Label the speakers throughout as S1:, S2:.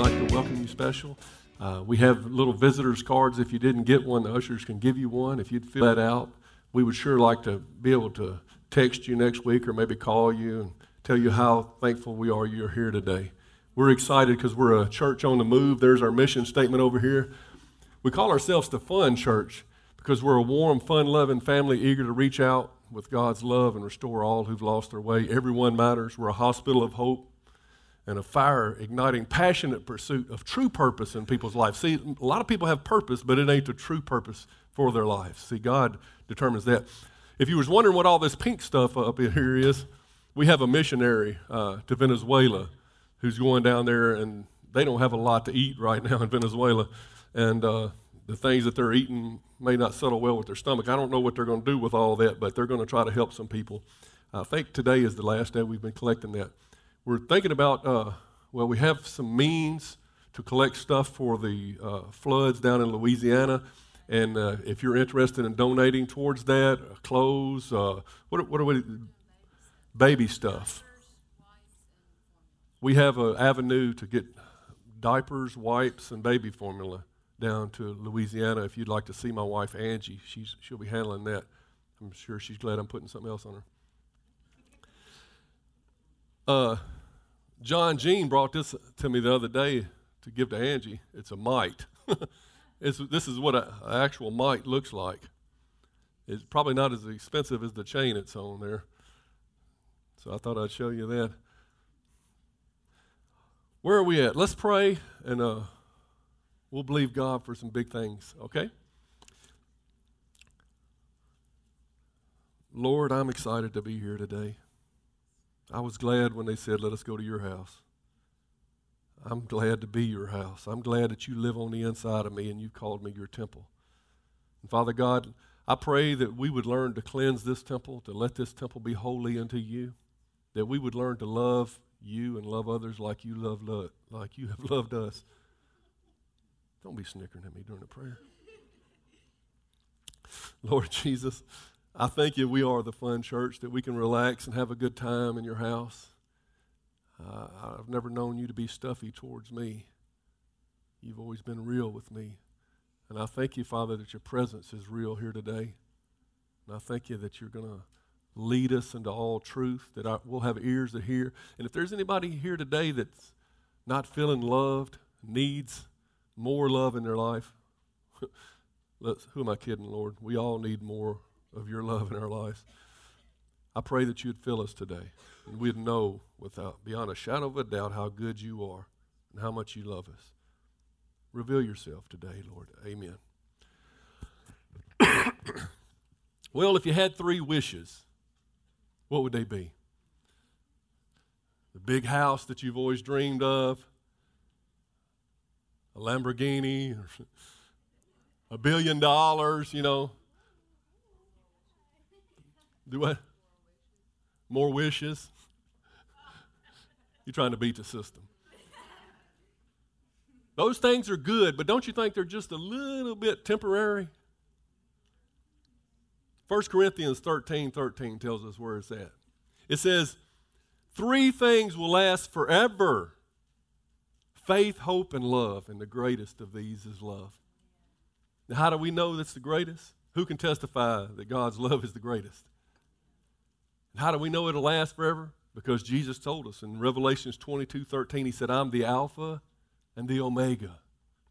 S1: Like to welcome you special. Uh, we have little visitors cards. If you didn't get one, the ushers can give you one. If you'd fill that out, we would sure like to be able to text you next week or maybe call you and tell you how thankful we are you're here today. We're excited because we're a church on the move. There's our mission statement over here. We call ourselves the Fun Church because we're a warm, fun loving family eager to reach out with God's love and restore all who've lost their way. Everyone matters. We're a hospital of hope and a fire igniting passionate pursuit of true purpose in people's lives. See, a lot of people have purpose, but it ain't the true purpose for their lives. See, God determines that. If you was wondering what all this pink stuff up here is, we have a missionary uh, to Venezuela who's going down there, and they don't have a lot to eat right now in Venezuela, and uh, the things that they're eating may not settle well with their stomach. I don't know what they're going to do with all that, but they're going to try to help some people. I think today is the last day we've been collecting that we're thinking about, uh, well, we have some means to collect stuff for the uh, floods down in Louisiana. And uh, if you're interested in donating towards that, uh, clothes, uh, what, what are we, baby stuff. We have an avenue to get diapers, wipes, and baby formula down to Louisiana. If you'd like to see my wife, Angie, she's, she'll be handling that. I'm sure she's glad I'm putting something else on her. Uh, John Jean brought this to me the other day to give to Angie. It's a mite. this is what an actual mite looks like. It's probably not as expensive as the chain it's on there. So I thought I'd show you that. Where are we at? Let's pray and uh, we'll believe God for some big things, okay? Lord, I'm excited to be here today. I was glad when they said, Let us go to your house. I'm glad to be your house. I'm glad that you live on the inside of me and you've called me your temple. And Father God, I pray that we would learn to cleanse this temple, to let this temple be holy unto you, that we would learn to love you and love others like you love lo- like you have loved us. Don't be snickering at me during the prayer. Lord Jesus, I thank you we are the fun church, that we can relax and have a good time in your house. Uh, I've never known you to be stuffy towards me. You've always been real with me. And I thank you, Father, that your presence is real here today. And I thank you that you're going to lead us into all truth, that I, we'll have ears to hear. And if there's anybody here today that's not feeling loved, needs more love in their life, who am I kidding, Lord? We all need more of your love in our lives. I pray that you'd fill us today and we'd know without beyond a shadow of a doubt how good you are and how much you love us. Reveal yourself today, Lord. Amen. well, if you had three wishes, what would they be? The big house that you've always dreamed of, a Lamborghini, a billion dollars, you know, do what? More wishes? You're trying to beat the system. Those things are good, but don't you think they're just a little bit temporary? 1 Corinthians 13 13 tells us where it's at. It says, Three things will last forever faith, hope, and love. And the greatest of these is love. Now, how do we know that's the greatest? Who can testify that God's love is the greatest? And how do we know it'll last forever? Because Jesus told us in Revelations 22 13, He said, I'm the Alpha and the Omega,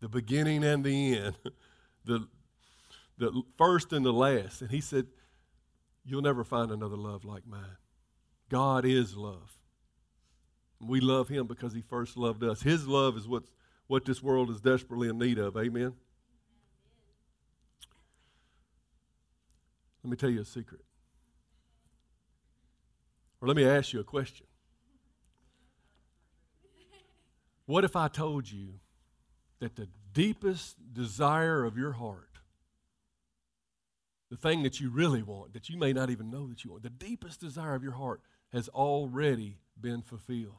S1: the beginning and the end, the, the first and the last. And He said, You'll never find another love like mine. God is love. We love Him because He first loved us. His love is what's, what this world is desperately in need of. Amen? Let me tell you a secret. Or let me ask you a question. What if I told you that the deepest desire of your heart, the thing that you really want, that you may not even know that you want, the deepest desire of your heart has already been fulfilled?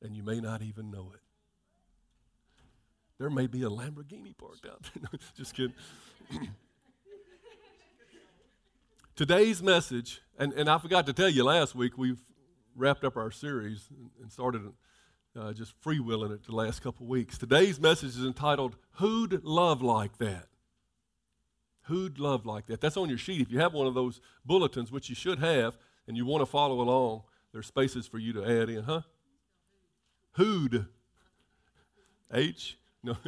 S1: And you may not even know it. There may be a Lamborghini parked out there. Just kidding. Today's message, and, and I forgot to tell you last week, we've wrapped up our series and started uh, just freewheeling it the last couple weeks. Today's message is entitled, Who'd Love Like That? Who'd Love Like That? That's on your sheet. If you have one of those bulletins, which you should have, and you want to follow along, there's spaces for you to add in, huh? Who'd? H? No.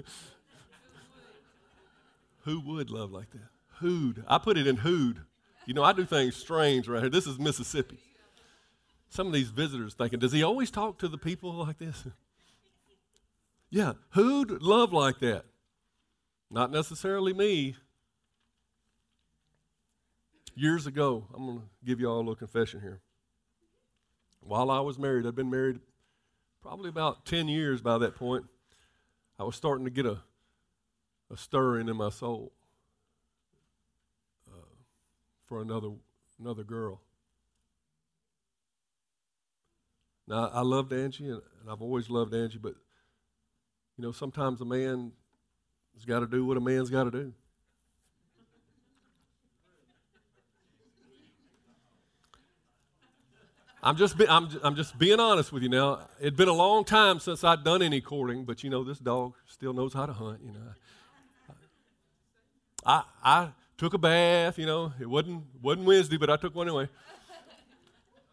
S1: Who would love like that? Who'd? I put it in who'd. You know, I do things strange right here. This is Mississippi. Some of these visitors thinking, does he always talk to the people like this? yeah, who'd love like that? Not necessarily me. Years ago, I'm going to give you all a little confession here. While I was married, I'd been married probably about 10 years by that point. I was starting to get a, a stirring in my soul for another, another girl. Now, I loved Angie, and I've always loved Angie, but, you know, sometimes a man has got to do what a man's got to do. I'm just, be, I'm, I'm just being honest with you now. It'd been a long time since I'd done any courting, but you know, this dog still knows how to hunt, you know. I, I took a bath, you know. It wasn't, wasn't Wednesday, but I took one anyway.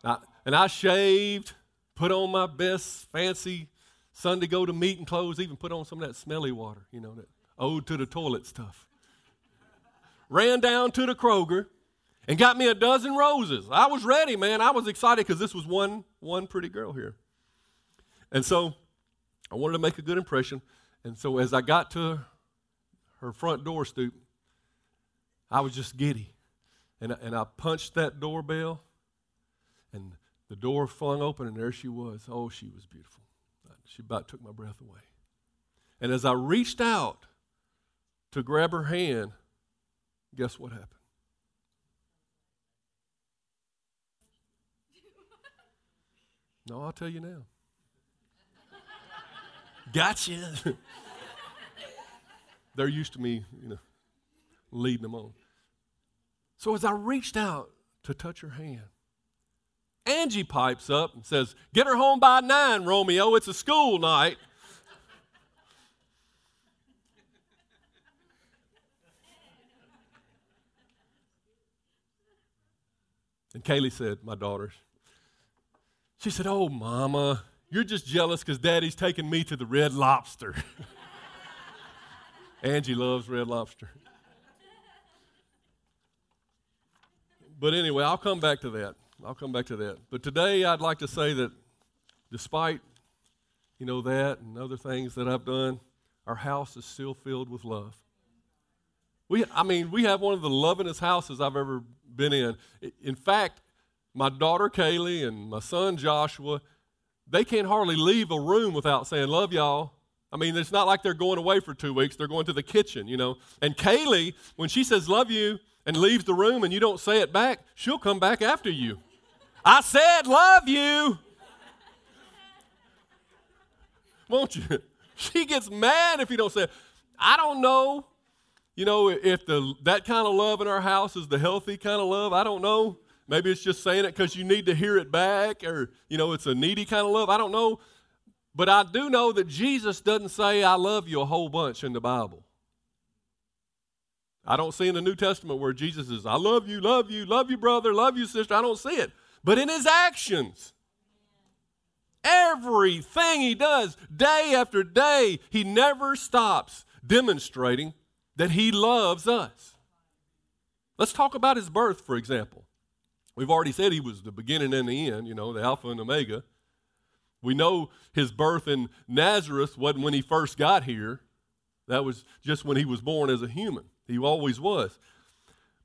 S1: I, and I shaved, put on my best fancy Sunday go to meeting clothes, even put on some of that smelly water, you know, that ode to the toilet stuff. Ran down to the Kroger and got me a dozen roses. I was ready, man. I was excited because this was one, one pretty girl here. And so I wanted to make a good impression. And so as I got to her front door stoop, I was just giddy. And, and I punched that doorbell, and the door flung open, and there she was. Oh, she was beautiful. She about took my breath away. And as I reached out to grab her hand, guess what happened? No, I'll tell you now. gotcha. They're used to me, you know, leading them on. So as I reached out to touch her hand, Angie pipes up and says, Get her home by nine, Romeo. It's a school night. and Kaylee said, My daughter, she said, Oh, mama, you're just jealous because daddy's taking me to the red lobster. Angie loves red lobster. But anyway, I'll come back to that. I'll come back to that. But today I'd like to say that despite, you know, that and other things that I've done, our house is still filled with love. We, I mean, we have one of the lovingest houses I've ever been in. In fact, my daughter Kaylee and my son Joshua, they can't hardly leave a room without saying, Love y'all. I mean, it's not like they're going away for two weeks. They're going to the kitchen, you know. And Kaylee, when she says, Love you, and leaves the room and you don't say it back, she'll come back after you. I said, love you. Won't you? She gets mad if you don't say it. I don't know, you know, if the, that kind of love in our house is the healthy kind of love. I don't know. Maybe it's just saying it because you need to hear it back, or, you know, it's a needy kind of love. I don't know. But I do know that Jesus doesn't say, I love you a whole bunch in the Bible. I don't see in the New Testament where Jesus is, I love you, love you, love you, brother, love you, sister. I don't see it. But in his actions, everything he does, day after day, he never stops demonstrating that he loves us. Let's talk about his birth, for example. We've already said he was the beginning and the end, you know, the Alpha and Omega. We know his birth in Nazareth wasn't when he first got here, that was just when he was born as a human. He always was.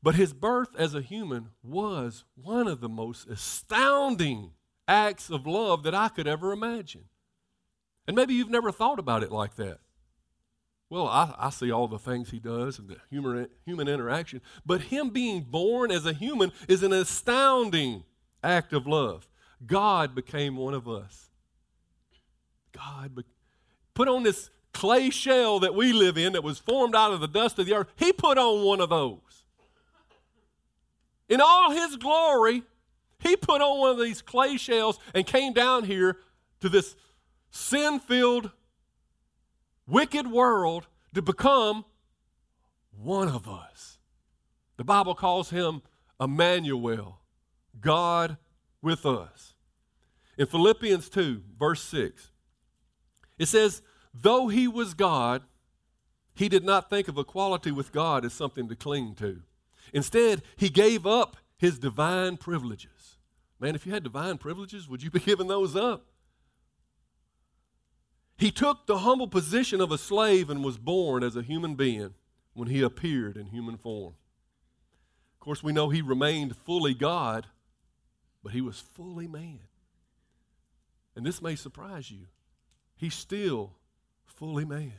S1: But his birth as a human was one of the most astounding acts of love that I could ever imagine. And maybe you've never thought about it like that. Well, I, I see all the things he does and the human, human interaction, but him being born as a human is an astounding act of love. God became one of us. God be- put on this clay shell that we live in that was formed out of the dust of the earth. He put on one of those. In all his glory, he put on one of these clay shells and came down here to this sin filled, wicked world to become one of us. The Bible calls him Emmanuel, God with us. In Philippians 2, verse 6, it says, Though he was God, he did not think of equality with God as something to cling to. Instead, he gave up his divine privileges. Man, if you had divine privileges, would you be giving those up? He took the humble position of a slave and was born as a human being when he appeared in human form. Of course, we know he remained fully God, but he was fully man. And this may surprise you. He still fully man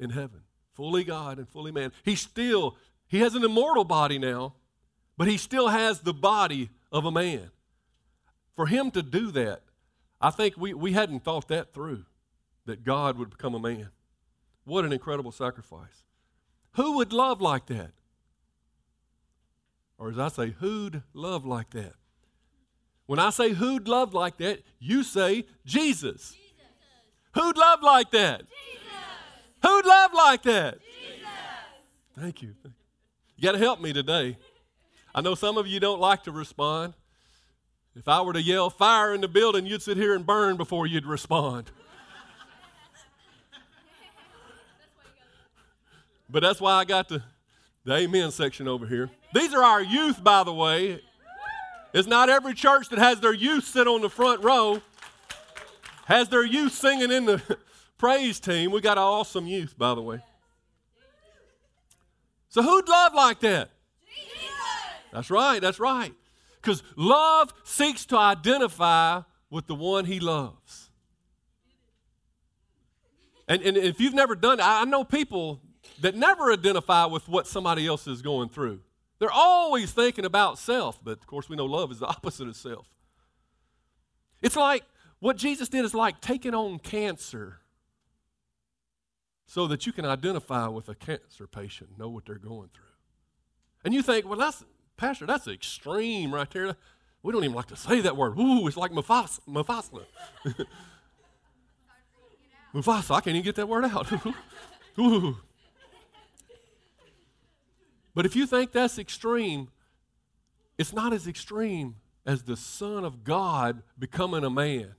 S1: in heaven, fully God and fully man. He's still, he has an immortal body now, but he still has the body of a man. For him to do that, I think we, we hadn't thought that through that God would become a man. What an incredible sacrifice. Who would love like that? Or as I say, who'd love like that? When I say who'd love like that, you say Jesus. Who'd love like that? Jesus. Who'd love like that? Jesus. Thank you. You got to help me today. I know some of you don't like to respond. If I were to yell fire in the building, you'd sit here and burn before you'd respond. But that's why I got the, the amen section over here. These are our youth, by the way. It's not every church that has their youth sit on the front row, has their youth singing in the praise team. We got an awesome youth, by the way. So who'd love like that? Jesus. That's right, that's right. Because love seeks to identify with the one he loves. And, and if you've never done it, I know people that never identify with what somebody else is going through. They're always thinking about self, but of course we know love is the opposite of self. It's like what Jesus did is like taking on cancer so that you can identify with a cancer patient, know what they're going through. And you think, well, that's Pastor, that's extreme right there. We don't even like to say that word. Ooh, it's like Mufasa. Mufasa. Mufasa, I can't even get that word out. Ooh. But if you think that's extreme, it's not as extreme as the Son of God becoming a man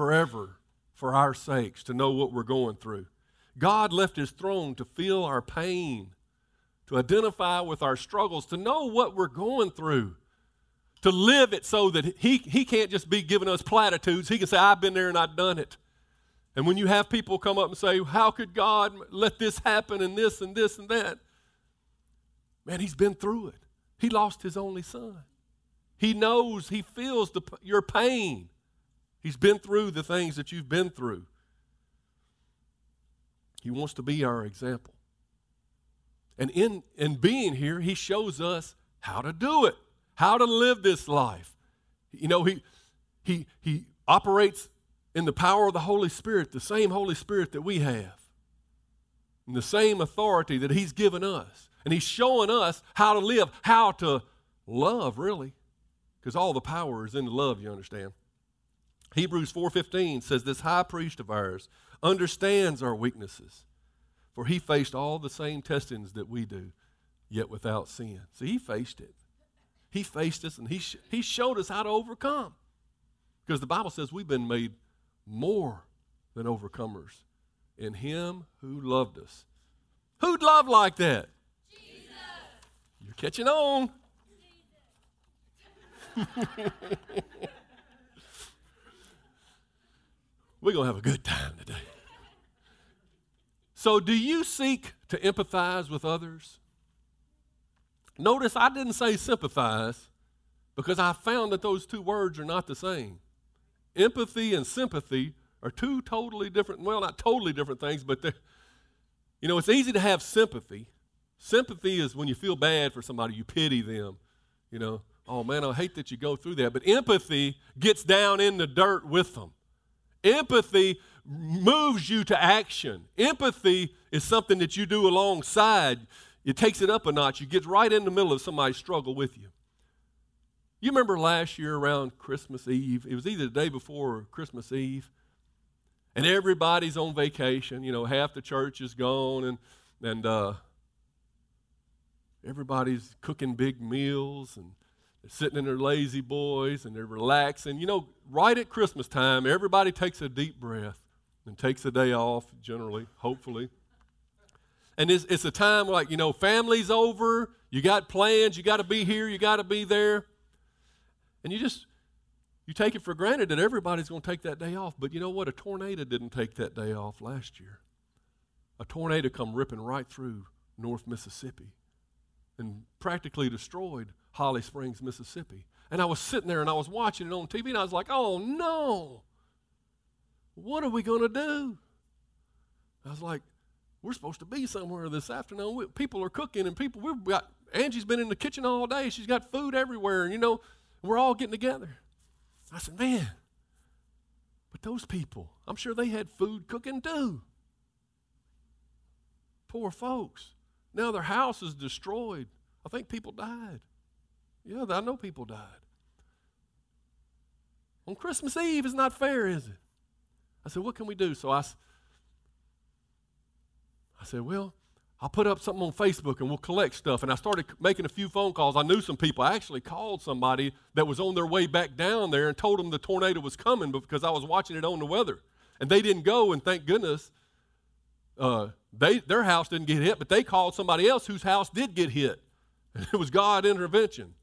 S1: forever for our sakes to know what we're going through. God left his throne to feel our pain to identify with our struggles, to know what we're going through, to live it so that he, he can't just be giving us platitudes. He can say, I've been there and I've done it. And when you have people come up and say, How could God let this happen and this and this and that? Man, he's been through it. He lost his only son. He knows, he feels the, your pain. He's been through the things that you've been through. He wants to be our example. And in, in being here, he shows us how to do it, how to live this life. You know, he, he, he operates in the power of the Holy Spirit, the same Holy Spirit that we have, and the same authority that he's given us. And he's showing us how to live, how to love, really, because all the power is in the love, you understand. Hebrews 4:15 says this high priest of ours understands our weaknesses for he faced all the same testings that we do, yet without sin. See, he faced it. He faced us and he, sh- he showed us how to overcome. Because the Bible says we've been made more than overcomers in him who loved us. Who'd love like that? Jesus. You're catching on. We're going to have a good time today. So, do you seek to empathize with others? Notice I didn't say sympathize because I found that those two words are not the same. Empathy and sympathy are two totally different, well, not totally different things, but they're, you know, it's easy to have sympathy. Sympathy is when you feel bad for somebody, you pity them. You know, oh man, I hate that you go through that. But empathy gets down in the dirt with them. Empathy moves you to action. Empathy is something that you do alongside. It takes it up a notch. You get right in the middle of somebody's struggle with you. You remember last year around Christmas Eve? It was either the day before or Christmas Eve. And everybody's on vacation. You know, half the church is gone, and, and uh, everybody's cooking big meals, and they're sitting in their lazy boys, and they're relaxing. You know, right at Christmas time, everybody takes a deep breath and takes a day off, generally, hopefully. And it's, it's a time like, you know, family's over, you got plans, you got to be here, you got to be there. And you just, you take it for granted that everybody's going to take that day off. But you know what? A tornado didn't take that day off last year. A tornado come ripping right through North Mississippi and practically destroyed Holly Springs, Mississippi. And I was sitting there and I was watching it on TV and I was like, oh no, what are we going to do? I was like, we're supposed to be somewhere this afternoon. We, people are cooking and people, we've got, Angie's been in the kitchen all day. She's got food everywhere. And you know, we're all getting together. I said, man, but those people, I'm sure they had food cooking too. Poor folks. Now their house is destroyed. I think people died. Yeah, I know people died. On Christmas Eve is not fair, is it? I said, what can we do? So I, I said, well, I'll put up something on Facebook and we'll collect stuff. And I started making a few phone calls. I knew some people. I actually called somebody that was on their way back down there and told them the tornado was coming because I was watching it on the weather. And they didn't go, and thank goodness, uh, they, their house didn't get hit, but they called somebody else whose house did get hit. It was God intervention.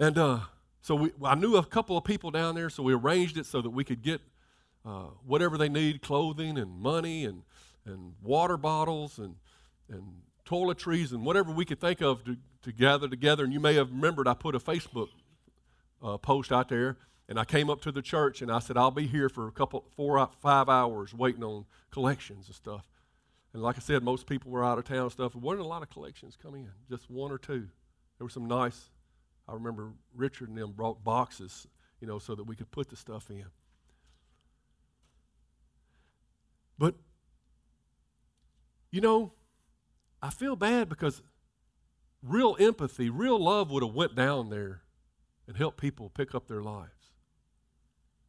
S1: And uh, so we, I knew a couple of people down there, so we arranged it so that we could get uh, whatever they need clothing and money and and water bottles and, and toiletries and whatever we could think of to, to gather together. And you may have remembered I put a Facebook uh, post out there, and I came up to the church and I said, I'll be here for a couple, four, five hours waiting on collections and stuff. And like I said, most people were out of town and stuff. There wasn't a lot of collections come in, just one or two. There were some nice, I remember Richard and them brought boxes, you know, so that we could put the stuff in. But you know, I feel bad because real empathy, real love would have went down there and helped people pick up their lives.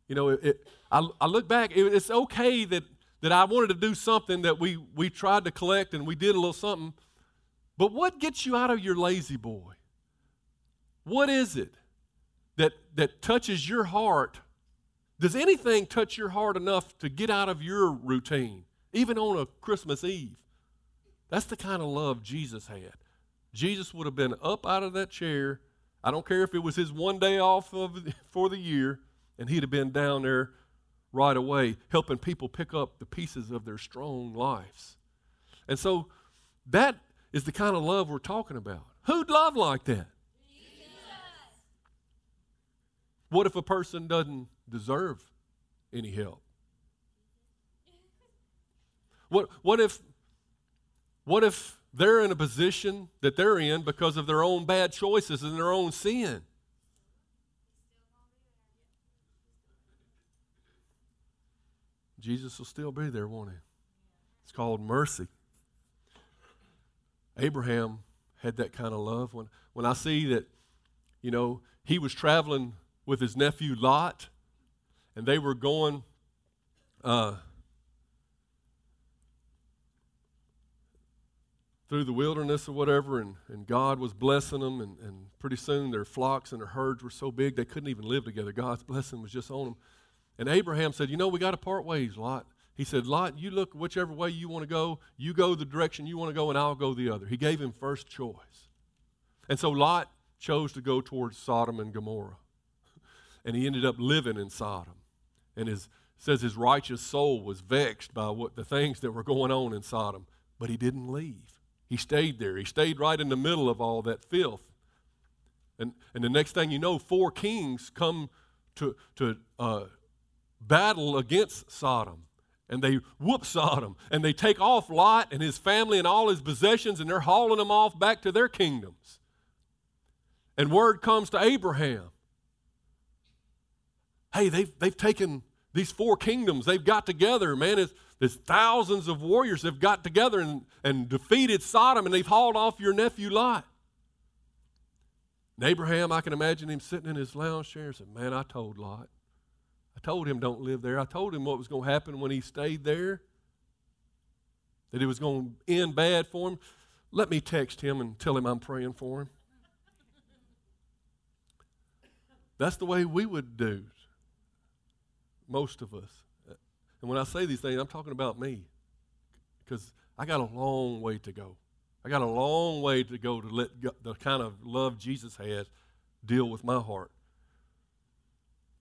S1: You know, it, it, I, I look back, it, it's okay that, that I wanted to do something that we, we tried to collect and we did a little something, but what gets you out of your lazy boy? What is it that, that touches your heart? Does anything touch your heart enough to get out of your routine, even on a Christmas Eve? That's the kind of love Jesus had. Jesus would have been up out of that chair. I don't care if it was his one day off of, for the year, and he'd have been down there right away, helping people pick up the pieces of their strong lives. And so that is the kind of love we're talking about. Who'd love like that? Jesus. What if a person doesn't deserve any help? What, what if what if they're in a position that they're in because of their own bad choices and their own sin? Jesus will still be there, won't he? It's called mercy. Abraham had that kind of love. When, when I see that, you know, he was traveling with his nephew Lot, and they were going uh, through the wilderness or whatever, and, and God was blessing them, and, and pretty soon their flocks and their herds were so big they couldn't even live together. God's blessing was just on them. And Abraham said, You know, we got to part ways, Lot. He said, Lot, you look whichever way you want to go. You go the direction you want to go, and I'll go the other. He gave him first choice. And so Lot chose to go towards Sodom and Gomorrah. And he ended up living in Sodom. And his says his righteous soul was vexed by what the things that were going on in Sodom, but he didn't leave. He stayed there. He stayed right in the middle of all that filth. And, and the next thing you know, four kings come to, to uh, battle against Sodom and they whoop Sodom and they take off Lot and his family and all his possessions and they're hauling them off back to their kingdoms. And word comes to Abraham hey, they've, they've taken these four kingdoms, they've got together, man. It's, there's thousands of warriors have got together and, and defeated Sodom and they've hauled off your nephew Lot. And Abraham, I can imagine him sitting in his lounge chair and said, Man, I told Lot. I told him don't live there. I told him what was going to happen when he stayed there, that it was going to end bad for him. Let me text him and tell him I'm praying for him. That's the way we would do, most of us. And when I say these things, I'm talking about me because I got a long way to go. I got a long way to go to let the kind of love Jesus has deal with my heart.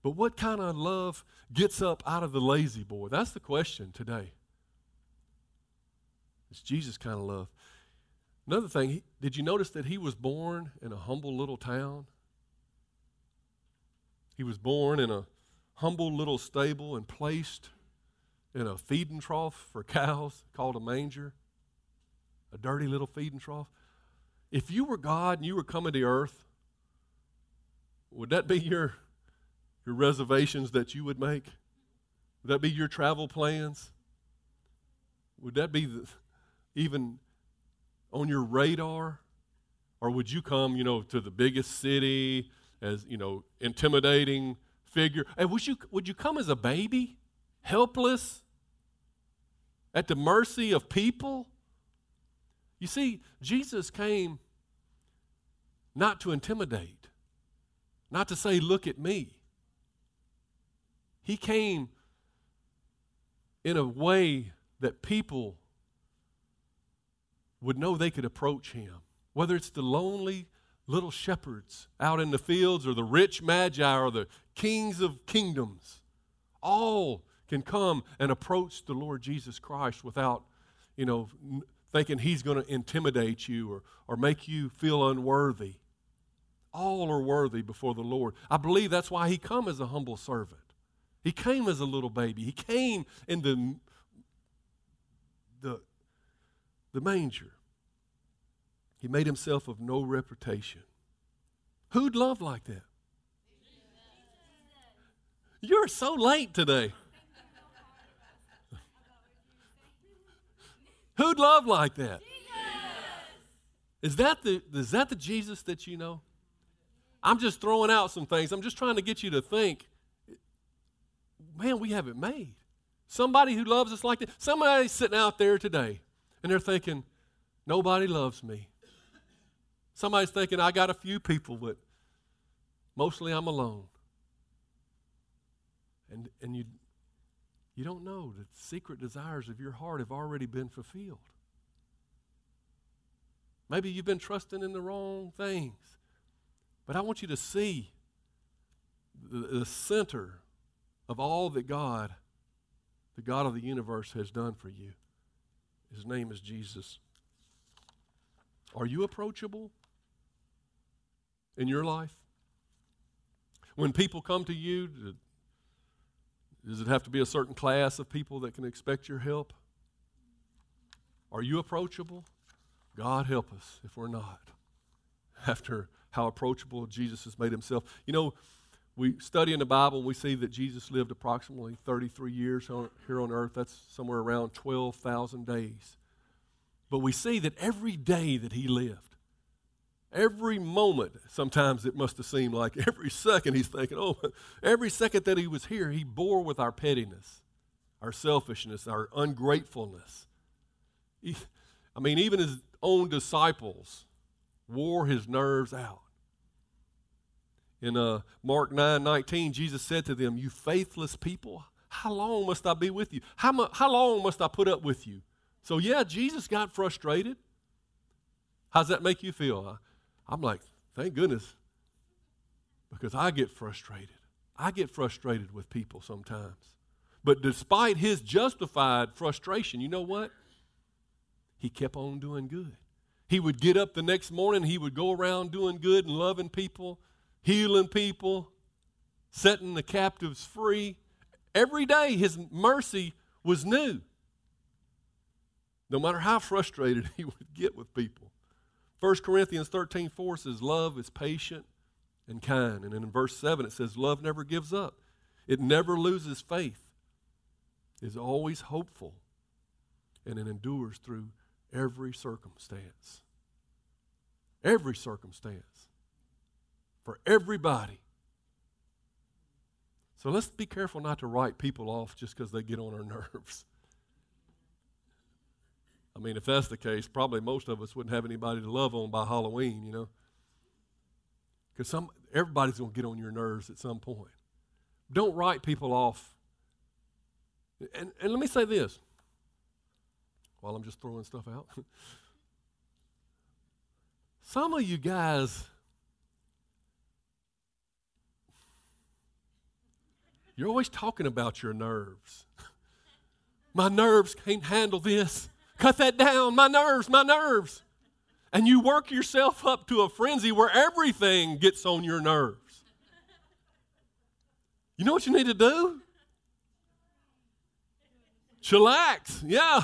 S1: But what kind of love gets up out of the lazy boy? That's the question today. It's Jesus kind of love. Another thing, did you notice that he was born in a humble little town? He was born in a humble little stable and placed in a feeding trough for cows called a manger, a dirty little feeding trough. If you were God and you were coming to earth, would that be your your reservations that you would make? Would that be your travel plans? Would that be the, even on your radar? Or would you come, you know, to the biggest city as, you know, intimidating figure? And would you, would you come as a baby, helpless, at the mercy of people? You see, Jesus came not to intimidate, not to say, look at me. He came in a way that people would know they could approach him. Whether it's the lonely little shepherds out in the fields or the rich magi or the kings of kingdoms, all can come and approach the Lord Jesus Christ without, you know, thinking he's going to intimidate you or, or make you feel unworthy. All are worthy before the Lord. I believe that's why he come as a humble servant. He came as a little baby. He came in the, the, the manger. He made himself of no reputation. Who'd love like that? You're so late today. Who'd love like that? Is that the is that the Jesus that you know? I'm just throwing out some things. I'm just trying to get you to think man, we have it made. Somebody who loves us like that. Somebody sitting out there today and they're thinking, nobody loves me. Somebody's thinking, I got a few people, but mostly I'm alone. And, and you, you don't know that secret desires of your heart have already been fulfilled. Maybe you've been trusting in the wrong things. But I want you to see the, the center of all that God, the God of the universe, has done for you. His name is Jesus. Are you approachable in your life? When people come to you, does it have to be a certain class of people that can expect your help? Are you approachable? God help us if we're not. After how approachable Jesus has made himself. You know, we study in the Bible we see that Jesus lived approximately 33 years on, here on earth. That's somewhere around 12,000 days. But we see that every day that he lived, every moment, sometimes it must have seemed like every second he's thinking, oh, every second that he was here, he bore with our pettiness, our selfishness, our ungratefulness. He, I mean, even his own disciples wore his nerves out. In uh, Mark 9 19, Jesus said to them, You faithless people, how long must I be with you? How, mu- how long must I put up with you? So, yeah, Jesus got frustrated. How's that make you feel? I'm like, Thank goodness, because I get frustrated. I get frustrated with people sometimes. But despite his justified frustration, you know what? He kept on doing good. He would get up the next morning, he would go around doing good and loving people healing people, setting the captives free. Every day, his mercy was new. No matter how frustrated he would get with people. 1 Corinthians 13 4 says, Love is patient and kind. And in verse 7, it says, Love never gives up, it never loses faith, is always hopeful, and it endures through every circumstance. Every circumstance. For everybody. So let's be careful not to write people off just because they get on our nerves. I mean, if that's the case, probably most of us wouldn't have anybody to love on by Halloween, you know. Because some everybody's going to get on your nerves at some point. Don't write people off. And, and let me say this while I'm just throwing stuff out. some of you guys You're always talking about your nerves. my nerves can't handle this. Cut that down. My nerves, my nerves. And you work yourself up to a frenzy where everything gets on your nerves. You know what you need to do? Chillax. Yeah.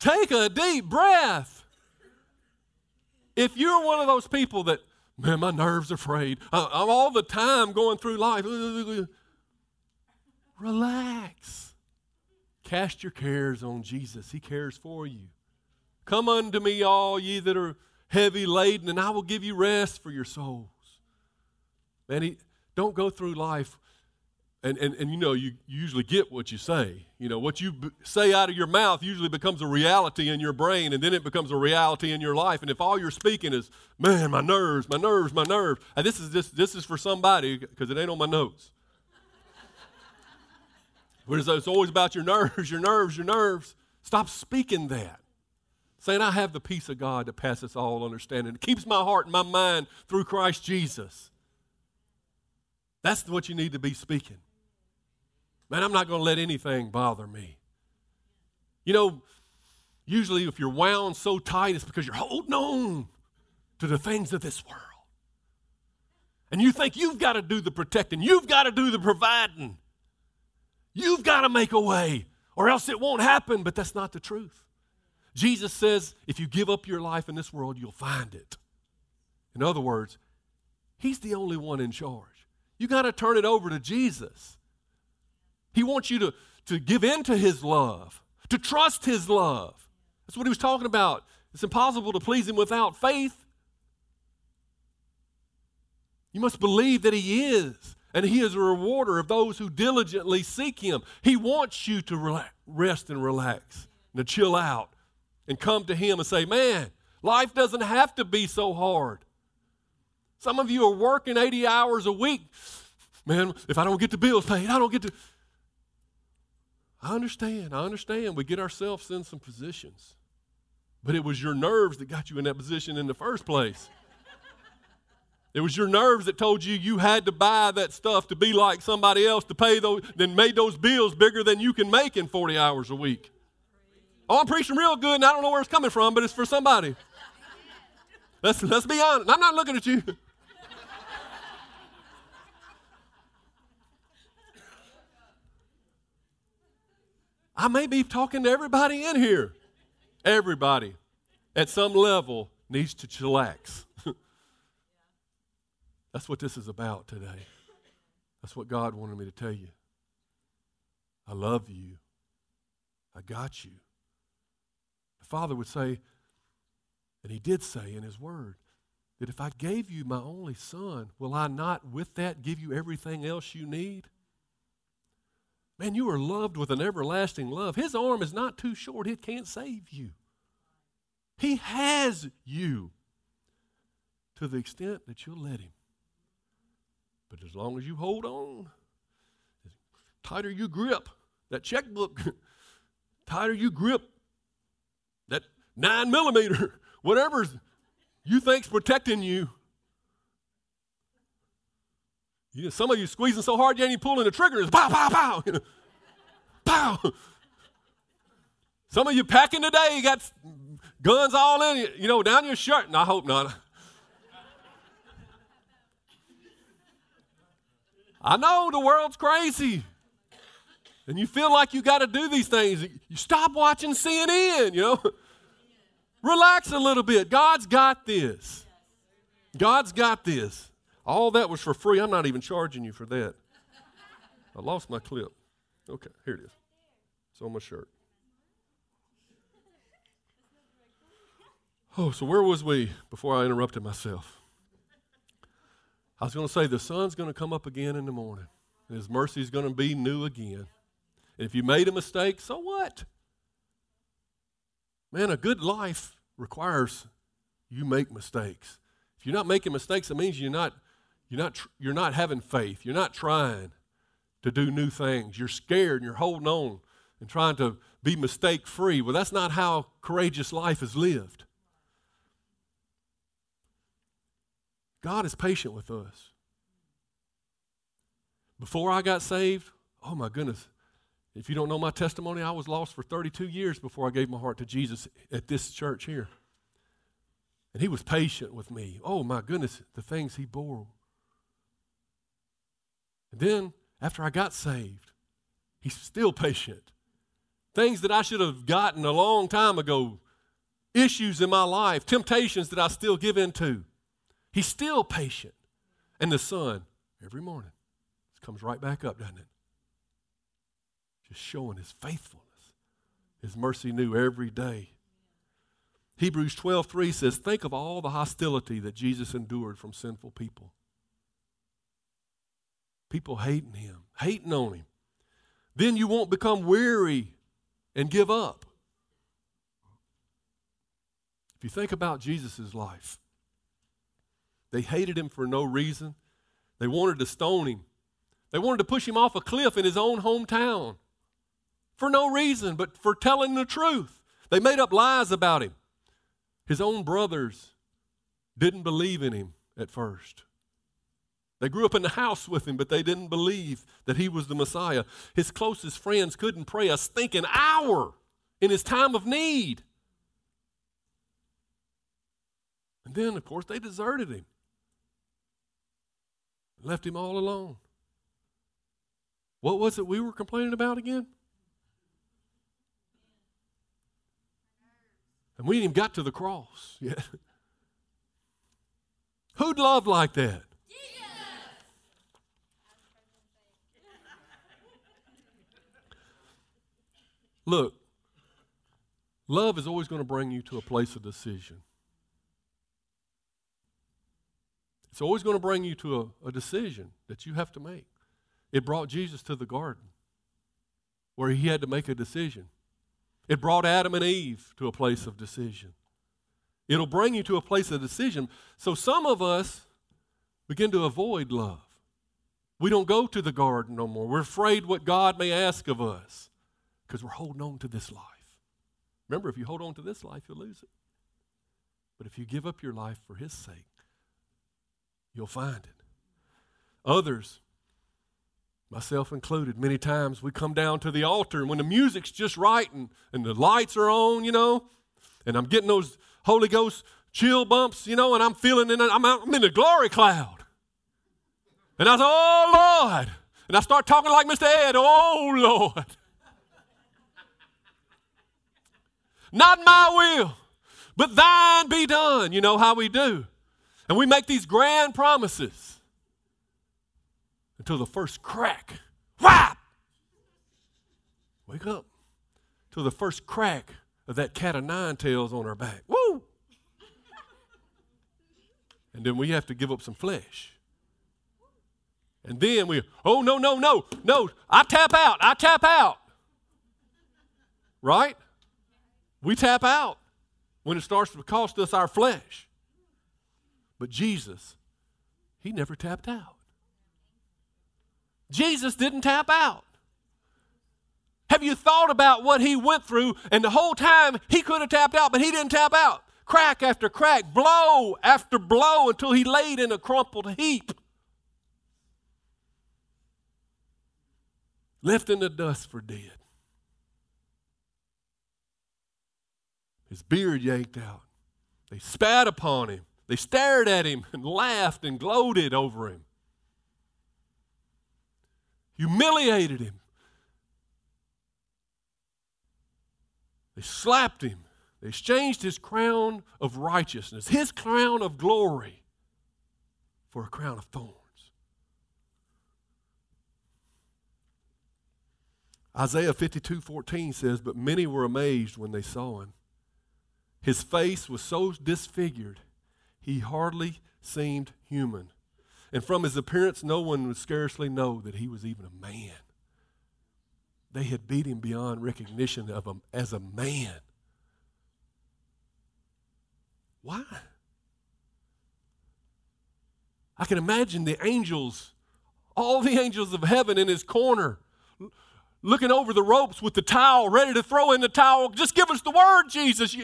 S1: Take a deep breath. If you're one of those people that, man, my nerves are frayed, I'm all the time going through life. Relax. Cast your cares on Jesus. He cares for you. Come unto me, all ye that are heavy laden, and I will give you rest for your souls. Man, he, don't go through life and, and, and you know, you, usually get what you say. You know, what you b- say out of your mouth usually becomes a reality in your brain, and then it becomes a reality in your life. And if all you're speaking is, man, my nerves, my nerves, my nerves, and this is, this, this is for somebody because it ain't on my notes. Whereas it's always about your nerves, your nerves, your nerves. Stop speaking that. Saying, I have the peace of God that passes all understanding. It keeps my heart and my mind through Christ Jesus. That's what you need to be speaking. Man, I'm not going to let anything bother me. You know, usually if you're wound so tight, it's because you're holding on to the things of this world. And you think you've got to do the protecting, you've got to do the providing. You've got to make a way, or else it won't happen. But that's not the truth. Jesus says, if you give up your life in this world, you'll find it. In other words, He's the only one in charge. You got to turn it over to Jesus. He wants you to, to give in to His love, to trust His love. That's what He was talking about. It's impossible to please Him without faith. You must believe that He is and he is a rewarder of those who diligently seek him. He wants you to relax, rest and relax and to chill out and come to him and say, Man, life doesn't have to be so hard. Some of you are working 80 hours a week. Man, if I don't get the bills paid, I don't get to. I understand. I understand. We get ourselves in some positions. But it was your nerves that got you in that position in the first place. It was your nerves that told you you had to buy that stuff to be like somebody else to pay those, then made those bills bigger than you can make in 40 hours a week. Oh, I'm preaching real good and I don't know where it's coming from, but it's for somebody. Let's, let's be honest. I'm not looking at you. I may be talking to everybody in here. Everybody at some level needs to chillax. That's what this is about today. That's what God wanted me to tell you. I love you. I got you. The Father would say, and He did say in His Word, that if I gave you my only Son, will I not with that give you everything else you need? Man, you are loved with an everlasting love. His arm is not too short, it can't save you. He has you to the extent that you'll let Him. But as long as you hold on, tighter you grip that checkbook, tighter you grip that nine millimeter, whatever you think's protecting you. You know, some of you squeezing so hard you ain't even pulling the trigger. It's pow, pow, pow. You know, pow. Some of you packing today, you got guns all in you, you know, down your shirt. And I hope not. I know the world's crazy. and you feel like you got to do these things, you stop watching CNN, you know. Relax a little bit. God's got this. God's got this. All that was for free. I'm not even charging you for that. I lost my clip. Okay, here it is. It's on my shirt. Oh, so where was we before I interrupted myself? I was going to say the sun's going to come up again in the morning, and His mercy is going to be new again. And if you made a mistake, so what? Man, a good life requires you make mistakes. If you're not making mistakes, it means you're not, you're not, you're not having faith. You're not trying to do new things. You're scared and you're holding on and trying to be mistake free. Well, that's not how courageous life is lived. God is patient with us. Before I got saved, oh my goodness, if you don't know my testimony, I was lost for 32 years before I gave my heart to Jesus at this church here. And he was patient with me. Oh my goodness, the things he bore. And then, after I got saved, he's still patient. Things that I should have gotten a long time ago, issues in my life, temptations that I still give in to. He's still patient. And the sun, every morning, comes right back up, doesn't it? Just showing his faithfulness, his mercy new every day. Hebrews 12:3 says, "Think of all the hostility that Jesus endured from sinful people. People hating him, hating on him. Then you won't become weary and give up. If you think about Jesus' life, they hated him for no reason. They wanted to stone him. They wanted to push him off a cliff in his own hometown for no reason but for telling the truth. They made up lies about him. His own brothers didn't believe in him at first. They grew up in the house with him, but they didn't believe that he was the Messiah. His closest friends couldn't pray a stinking hour in his time of need. And then, of course, they deserted him, left him all alone. What was it we were complaining about again? And we ain't even got to the cross yet. Who'd love like that? Look, love is always going to bring you to a place of decision. It's always going to bring you to a, a, decision that you have to make. It brought Jesus to the garden where he had to make a decision. It brought Adam and Eve to a place of decision. It'll bring you to a place of decision. So some of us begin to avoid love. We don't go to the garden no more. We're afraid what God may ask of us because we're holding on to this life. Remember, if you hold on to this life, you'll lose it. But if you give up your life for His sake, you'll find it. Others, myself included, many times we come down to the altar and when the music's just right and, and the lights are on, you know, and I'm getting those Holy Ghost chill bumps, you know, and I'm feeling, in, I'm, out, I'm in the glory cloud. And I say, oh, Lord. And I start talking like Mr. Ed, oh, Lord. Not my will, but thine be done. You know how we do. And we make these grand promises until the first crack. Whap! Wake up. Till the first crack of that cat of nine tails on our back. Woo! And then we have to give up some flesh. And then we, oh, no, no, no, no, I tap out, I tap out. Right? We tap out when it starts to cost us our flesh. But Jesus, he never tapped out. Jesus didn't tap out. Have you thought about what he went through? And the whole time he could have tapped out, but he didn't tap out. Crack after crack, blow after blow until he laid in a crumpled heap. Left in the dust for dead. his beard yanked out. They spat upon him. They stared at him and laughed and gloated over him. Humiliated him. They slapped him. They exchanged his crown of righteousness, his crown of glory, for a crown of thorns. Isaiah 52 14 says, But many were amazed when they saw him. His face was so disfigured, he hardly seemed human. And from his appearance, no one would scarcely know that he was even a man. They had beat him beyond recognition of him as a man. Why? I can imagine the angels, all the angels of heaven in his corner, looking over the ropes with the towel, ready to throw in the towel. Just give us the word, Jesus.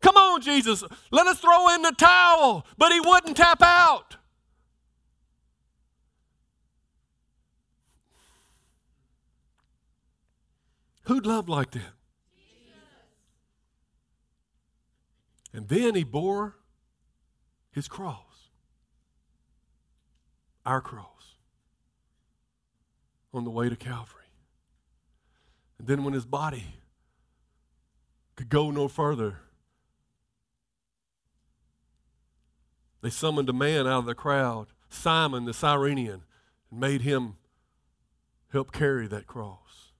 S1: Come on, Jesus. Let us throw in the towel. But he wouldn't tap out. Who'd love like that? And then he bore his cross, our cross, on the way to Calvary. And then when his body could go no further, they summoned a man out of the crowd, Simon the Cyrenian, and made him help carry that cross.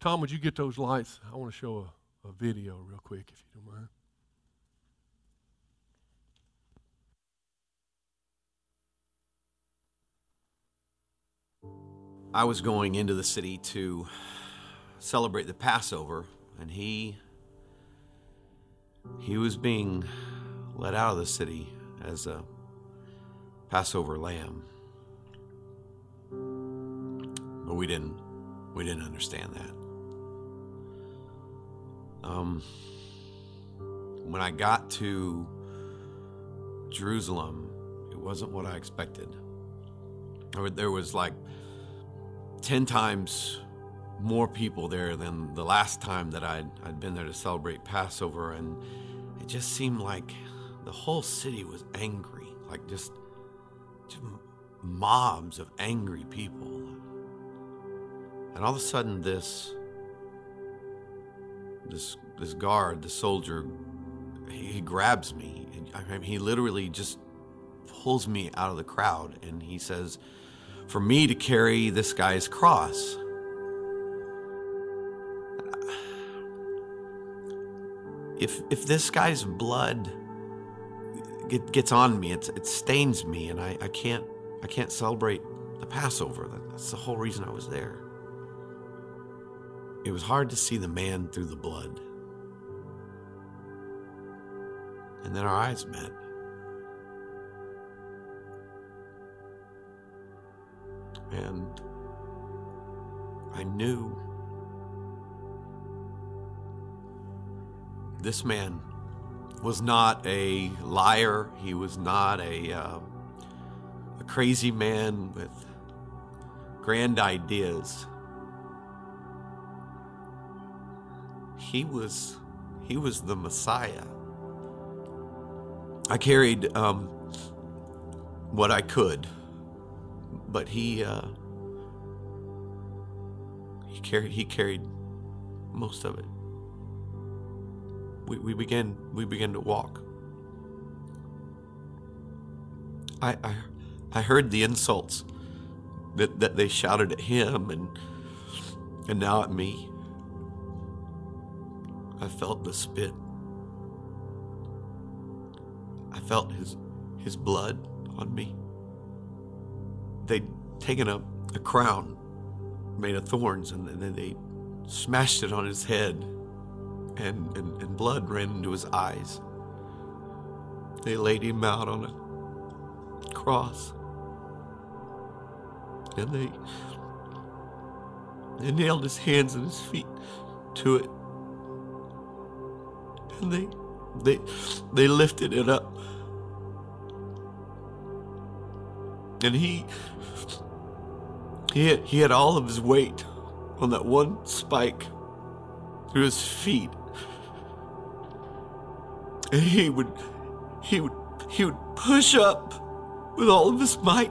S1: Tom, would you get those lights? I want to show a, a video real quick, if you don't mind.
S2: I was going into the city to celebrate the Passover, and he he was being let out of the city as a Passover lamb. But we didn't we didn't understand that. Um, when I got to Jerusalem, it wasn't what I expected. There was like 10 times more people there than the last time that I'd, I'd been there to celebrate Passover. And it just seemed like the whole city was angry, like just, just mobs of angry people. And all of a sudden, this this this guard, the soldier, he, he grabs me. I mean, he literally just pulls me out of the crowd, and he says, "For me to carry this guy's cross." If if this guy's blood get, gets on me, it, it stains me, and I, I can't I can't celebrate the Passover. That's the whole reason I was there. It was hard to see the man through the blood. And then our eyes met. And I knew this man was not a liar. He was not a, uh, a crazy man with grand ideas. he was he was the Messiah. I carried um, what I could, but he uh, he carried he carried most of it. We, we began we began to walk. I, I I heard the insults that, that they shouted at him and and now at me. I felt the spit. I felt his his blood on me. They'd taken a, a crown made of thorns and then they smashed it on his head and, and, and blood ran into his eyes. They laid him out on a cross. And they, they nailed his hands and his feet to it and they they they lifted it up. And he he had, he had all of his weight on that one spike through his feet. And he would he would he would push up with all of his might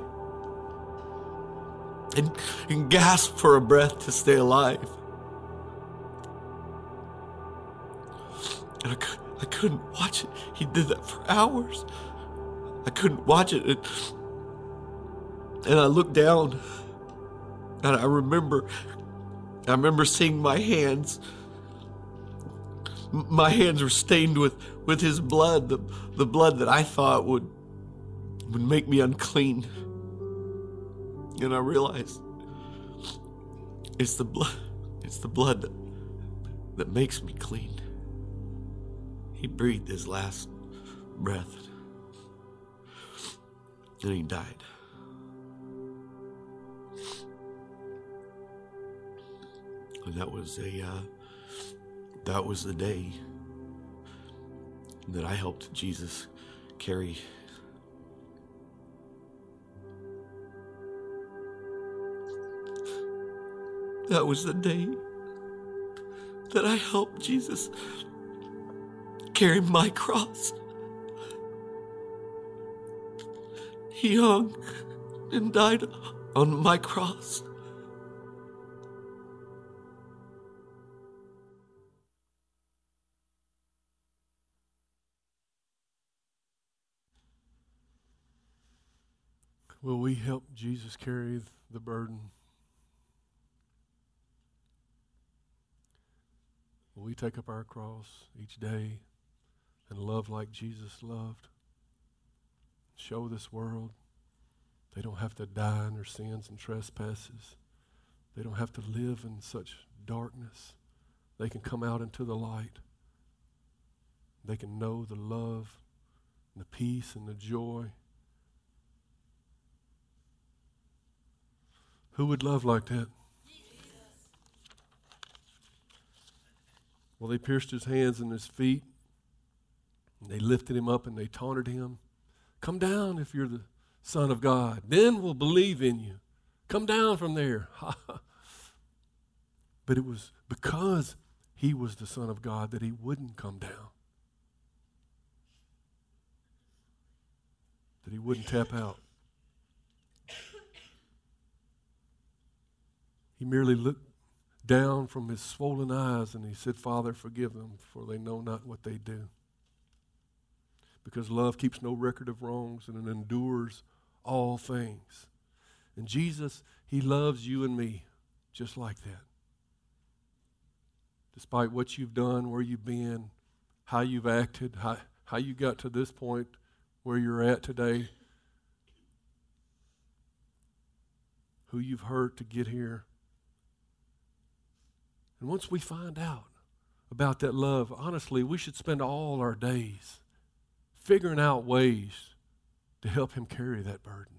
S2: and, and gasp for a breath to stay alive. And I, I couldn't watch it. He did that for hours. I couldn't watch it. And, and I looked down and I remember I remember seeing my hands. My hands were stained with, with his blood, the, the blood that I thought would would make me unclean. And I realized it's the blood it's the blood that, that makes me clean. He breathed his last breath and he died. And that was a uh, that was the day that I helped Jesus carry That was the day that I helped Jesus carry my cross. He hung and died on my cross.
S1: Will we help Jesus carry the burden? Will we take up our cross each day and love like Jesus loved? Show this world they don't have to die in their sins and trespasses. They don't have to live in such darkness. They can come out into the light. They can know the love and the peace and the joy. Who would love like that? Well, they pierced his hands and his feet. And they lifted him up and they taunted him. Come down if you're the Son of God. Then we'll believe in you. Come down from there. but it was because he was the Son of God that he wouldn't come down, that he wouldn't tap out. He merely looked down from his swollen eyes and he said, Father, forgive them, for they know not what they do. Because love keeps no record of wrongs and it endures all things. And Jesus, he loves you and me just like that. Despite what you've done, where you've been, how you've acted, how, how you got to this point where you're at today, who you've hurt to get here. And once we find out about that love, honestly, we should spend all our days figuring out ways to help him carry that burden.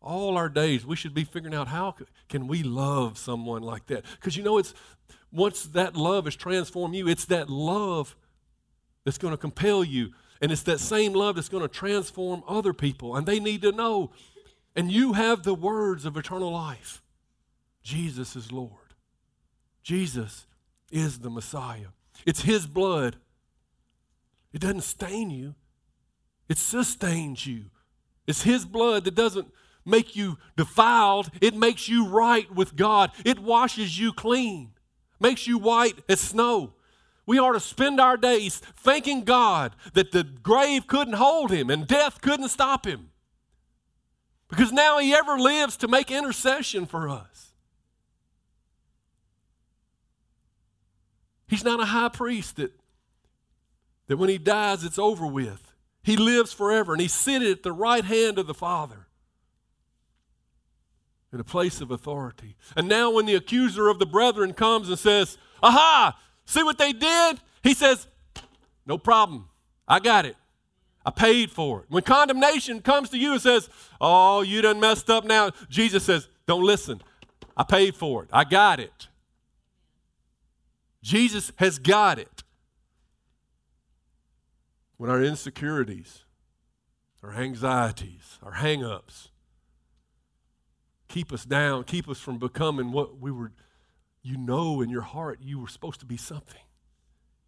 S1: All our days, we should be figuring out how can we love someone like that? Because you know, it's once that love has transformed you, it's that love that's going to compel you. And it's that same love that's going to transform other people. And they need to know. And you have the words of eternal life Jesus is Lord. Jesus is the Messiah. It's His blood. It doesn't stain you, it sustains you. It's His blood that doesn't make you defiled, it makes you right with God. It washes you clean, makes you white as snow. We are to spend our days thanking God that the grave couldn't hold him and death couldn't stop him. Because now he ever lives to make intercession for us. He's not a high priest that, that when he dies, it's over with. He lives forever, and he's seated at the right hand of the Father in a place of authority. And now, when the accuser of the brethren comes and says, Aha, see what they did? He says, No problem. I got it. I paid for it. When condemnation comes to you and says, Oh, you done messed up now, Jesus says, Don't listen. I paid for it. I got it. Jesus has got it. When our insecurities, our anxieties, our hang ups keep us down, keep us from becoming what we were, you know in your heart you were supposed to be something.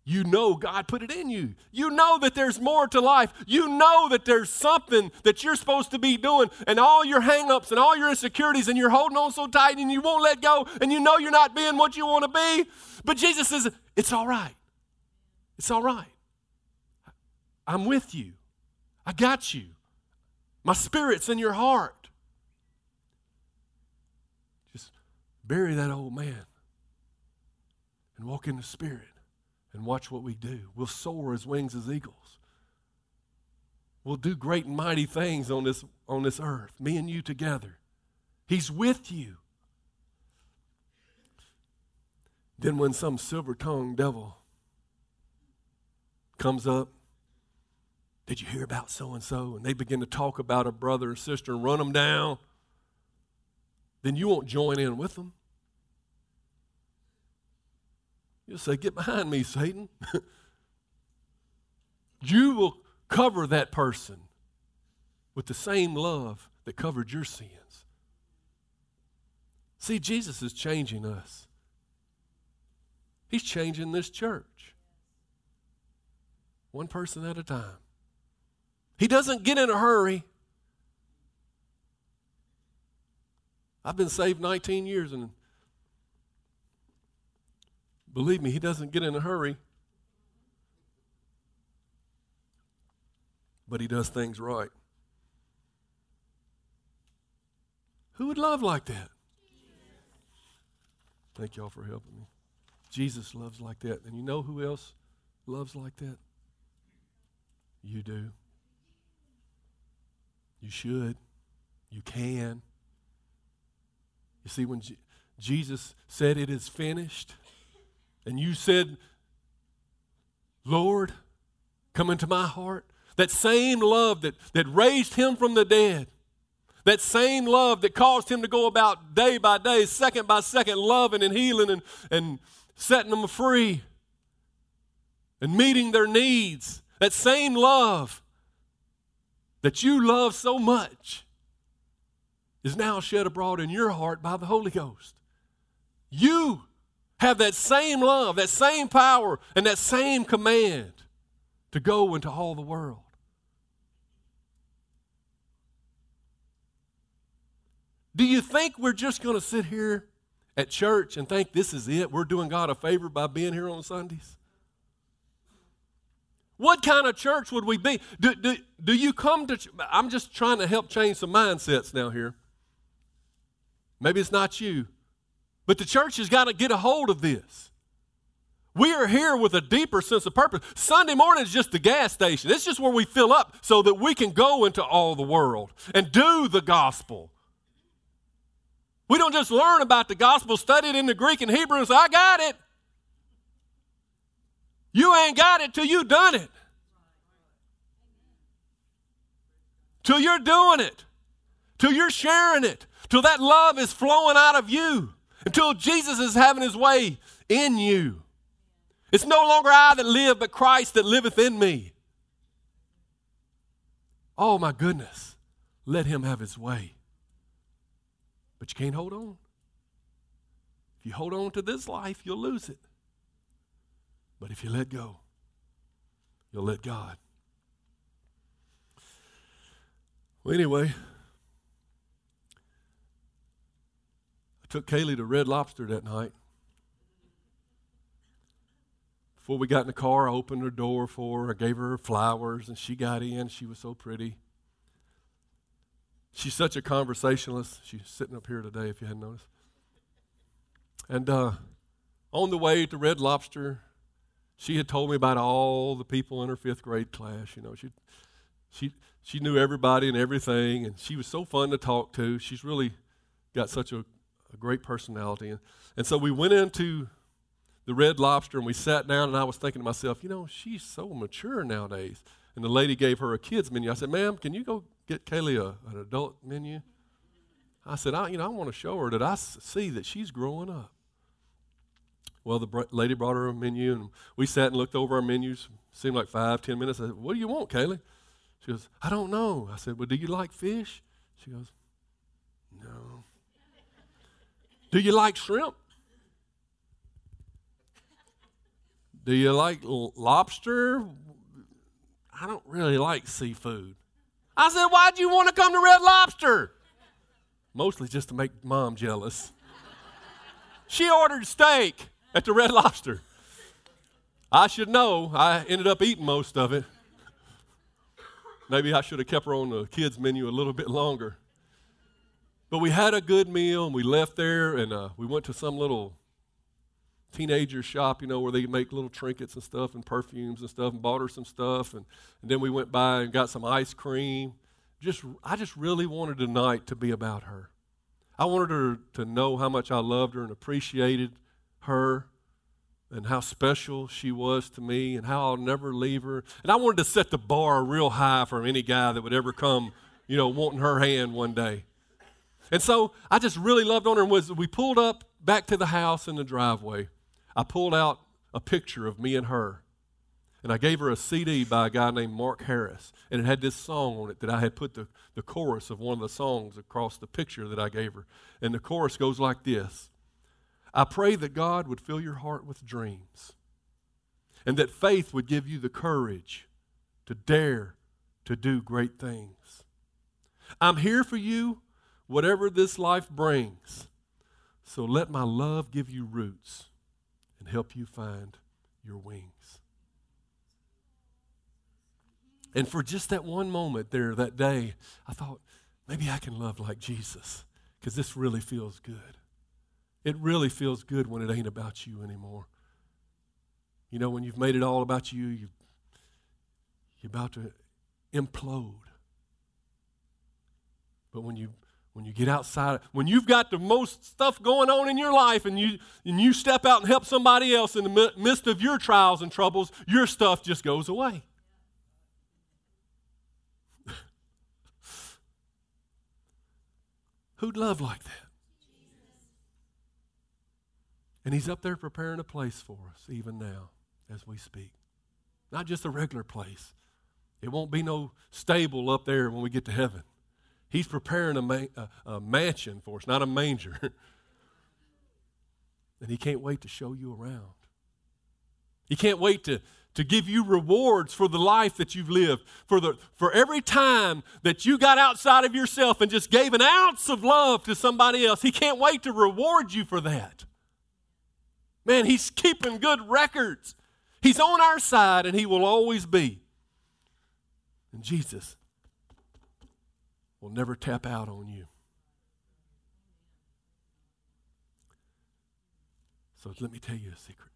S1: You know God put it in you. You know that there's more to life. You know that there's something that you're supposed to be doing, and all your hang-ups and all your insecurities, and you're holding on so tight and you won't let go, and you know you're not being what you want to be. But Jesus says, It's all right. It's all right. I'm with you. I got you. My spirit's in your heart. Just bury that old man and walk in the spirit and watch what we do. We'll soar as wings as eagles. We'll do great and mighty things on this, on this earth, me and you together. He's with you. Then, when some silver tongued devil comes up, did you hear about so and so? And they begin to talk about a brother or sister and run them down. Then you won't join in with them. You'll say, Get behind me, Satan. you will cover that person with the same love that covered your sins. See, Jesus is changing us. He's changing this church. One person at a time. He doesn't get in a hurry. I've been saved 19 years, and believe me, he doesn't get in a hurry. But he does things right. Who would love like that? Thank y'all for helping me. Jesus loves like that. And you know who else loves like that? You do. You should. You can. You see, when J- Jesus said, It is finished, and you said, Lord, come into my heart, that same love that, that raised him from the dead, that same love that caused him to go about day by day, second by second, loving and healing and, and setting them free and meeting their needs, that same love that you love so much is now shed abroad in your heart by the Holy Ghost. You have that same love, that same power, and that same command to go into all the world. Do you think we're just going to sit here at church and think this is it? We're doing God a favor by being here on Sundays? What kind of church would we be? Do, do, do you come to, I'm just trying to help change some mindsets now here. Maybe it's not you, but the church has got to get a hold of this. We are here with a deeper sense of purpose. Sunday morning is just the gas station. It's just where we fill up so that we can go into all the world and do the gospel. We don't just learn about the gospel, study it in the Greek and Hebrew, and say, I got it. You ain't got it till you done it. Till you're doing it. Till you're sharing it. Till that love is flowing out of you. Until Jesus is having his way in you. It's no longer I that live, but Christ that liveth in me. Oh my goodness. Let him have his way. But you can't hold on. If you hold on to this life, you'll lose it. But if you let go, you'll let God. Well, anyway, took Kaylee to Red Lobster that night. Before we got in the car, I opened her door for her. I gave her flowers, and she got in. She was so pretty. She's such a conversationalist. She's sitting up here today, if you hadn't noticed. And uh, on the way to Red Lobster, she had told me about all the people in her fifth grade class. You know, she, she, she knew everybody and everything, and she was so fun to talk to. She's really got such a, a great personality. And, and so we went into the Red Lobster and we sat down, and I was thinking to myself, you know, she's so mature nowadays. And the lady gave her a kid's menu. I said, ma'am, can you go get Kaylee a, an adult menu? I said, I, you know, I want to show her that I see that she's growing up. Well, the br- lady brought her a menu, and we sat and looked over our menus. Seemed like five, ten minutes. I said, What do you want, Kaylee? She goes, I don't know. I said, Well, do you like fish? She goes, No. Do you like shrimp? Do you like lobster? I don't really like seafood. I said, Why'd you want to come to Red Lobster? Mostly just to make mom jealous. She ordered steak at the Red Lobster. I should know. I ended up eating most of it. Maybe I should have kept her on the kids' menu a little bit longer. But we had a good meal and we left there and uh, we went to some little teenager shop, you know, where they make little trinkets and stuff and perfumes and stuff and bought her some stuff. And, and then we went by and got some ice cream. Just, I just really wanted the night to be about her. I wanted her to know how much I loved her and appreciated her and how special she was to me and how I'll never leave her. And I wanted to set the bar real high for any guy that would ever come, you know, wanting her hand one day. And so I just really loved on her. And was we pulled up back to the house in the driveway, I pulled out a picture of me and her. And I gave her a CD by a guy named Mark Harris. And it had this song on it that I had put the, the chorus of one of the songs across the picture that I gave her. And the chorus goes like this I pray that God would fill your heart with dreams and that faith would give you the courage to dare to do great things. I'm here for you, whatever this life brings. So let my love give you roots and help you find your wings. And for just that one moment there, that day, I thought, maybe I can love like Jesus because this really feels good. It really feels good when it ain't about you anymore. You know, when you've made it all about you, you you're about to implode. But when you when you get outside, when you've got the most stuff going on in your life and you, and you step out and help somebody else in the midst of your trials and troubles, your stuff just goes away. Who'd love like that? And He's up there preparing a place for us, even now, as we speak. Not just a regular place. It won't be no stable up there when we get to heaven. He's preparing a, a, a mansion for us, not a manger. and He can't wait to show you around. He can't wait to, to give you rewards for the life that you've lived. For, the, for every time that you got outside of yourself and just gave an ounce of love to somebody else, He can't wait to reward you for that. Man, He's keeping good records. He's on our side and He will always be. And Jesus will never tap out on you. So let me tell you a secret.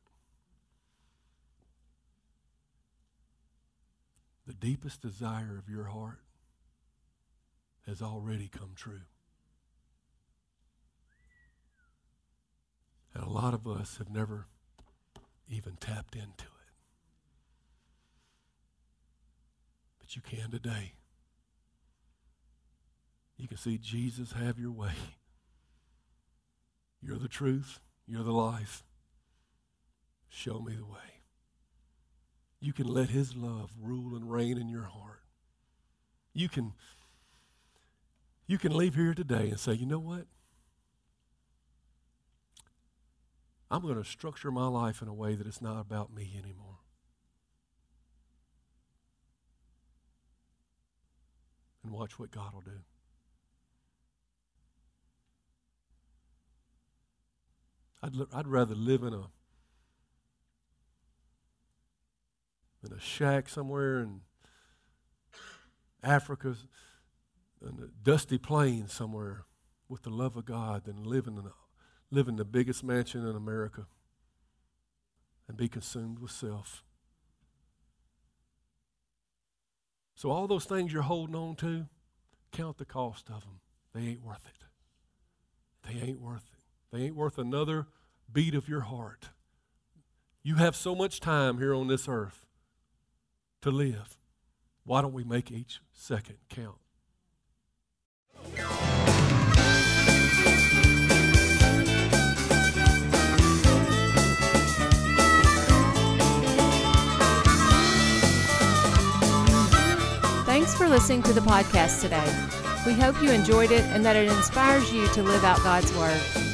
S1: The deepest desire of your heart has already come true. And a lot of us have never even tapped into it. But you can today. You can see Jesus have your way. You're the truth, you're the life. Show me the way. You can let his love rule and reign in your heart. You can you can leave here today and say, "You know what? I'm going to structure my life in a way that it's not about me anymore." And watch what God will do. I'd, I'd rather live in a in a shack somewhere in Africa, in a dusty plain somewhere, with the love of God than live in, the, live in the biggest mansion in America and be consumed with self. So, all those things you're holding on to, count the cost of them. They ain't worth it. They ain't worth it. They ain't worth another beat of your heart. You have so much time here on this earth to live. Why don't we make each second count?
S3: Thanks for listening to the podcast today. We hope you enjoyed it and that it inspires you to live out God's Word.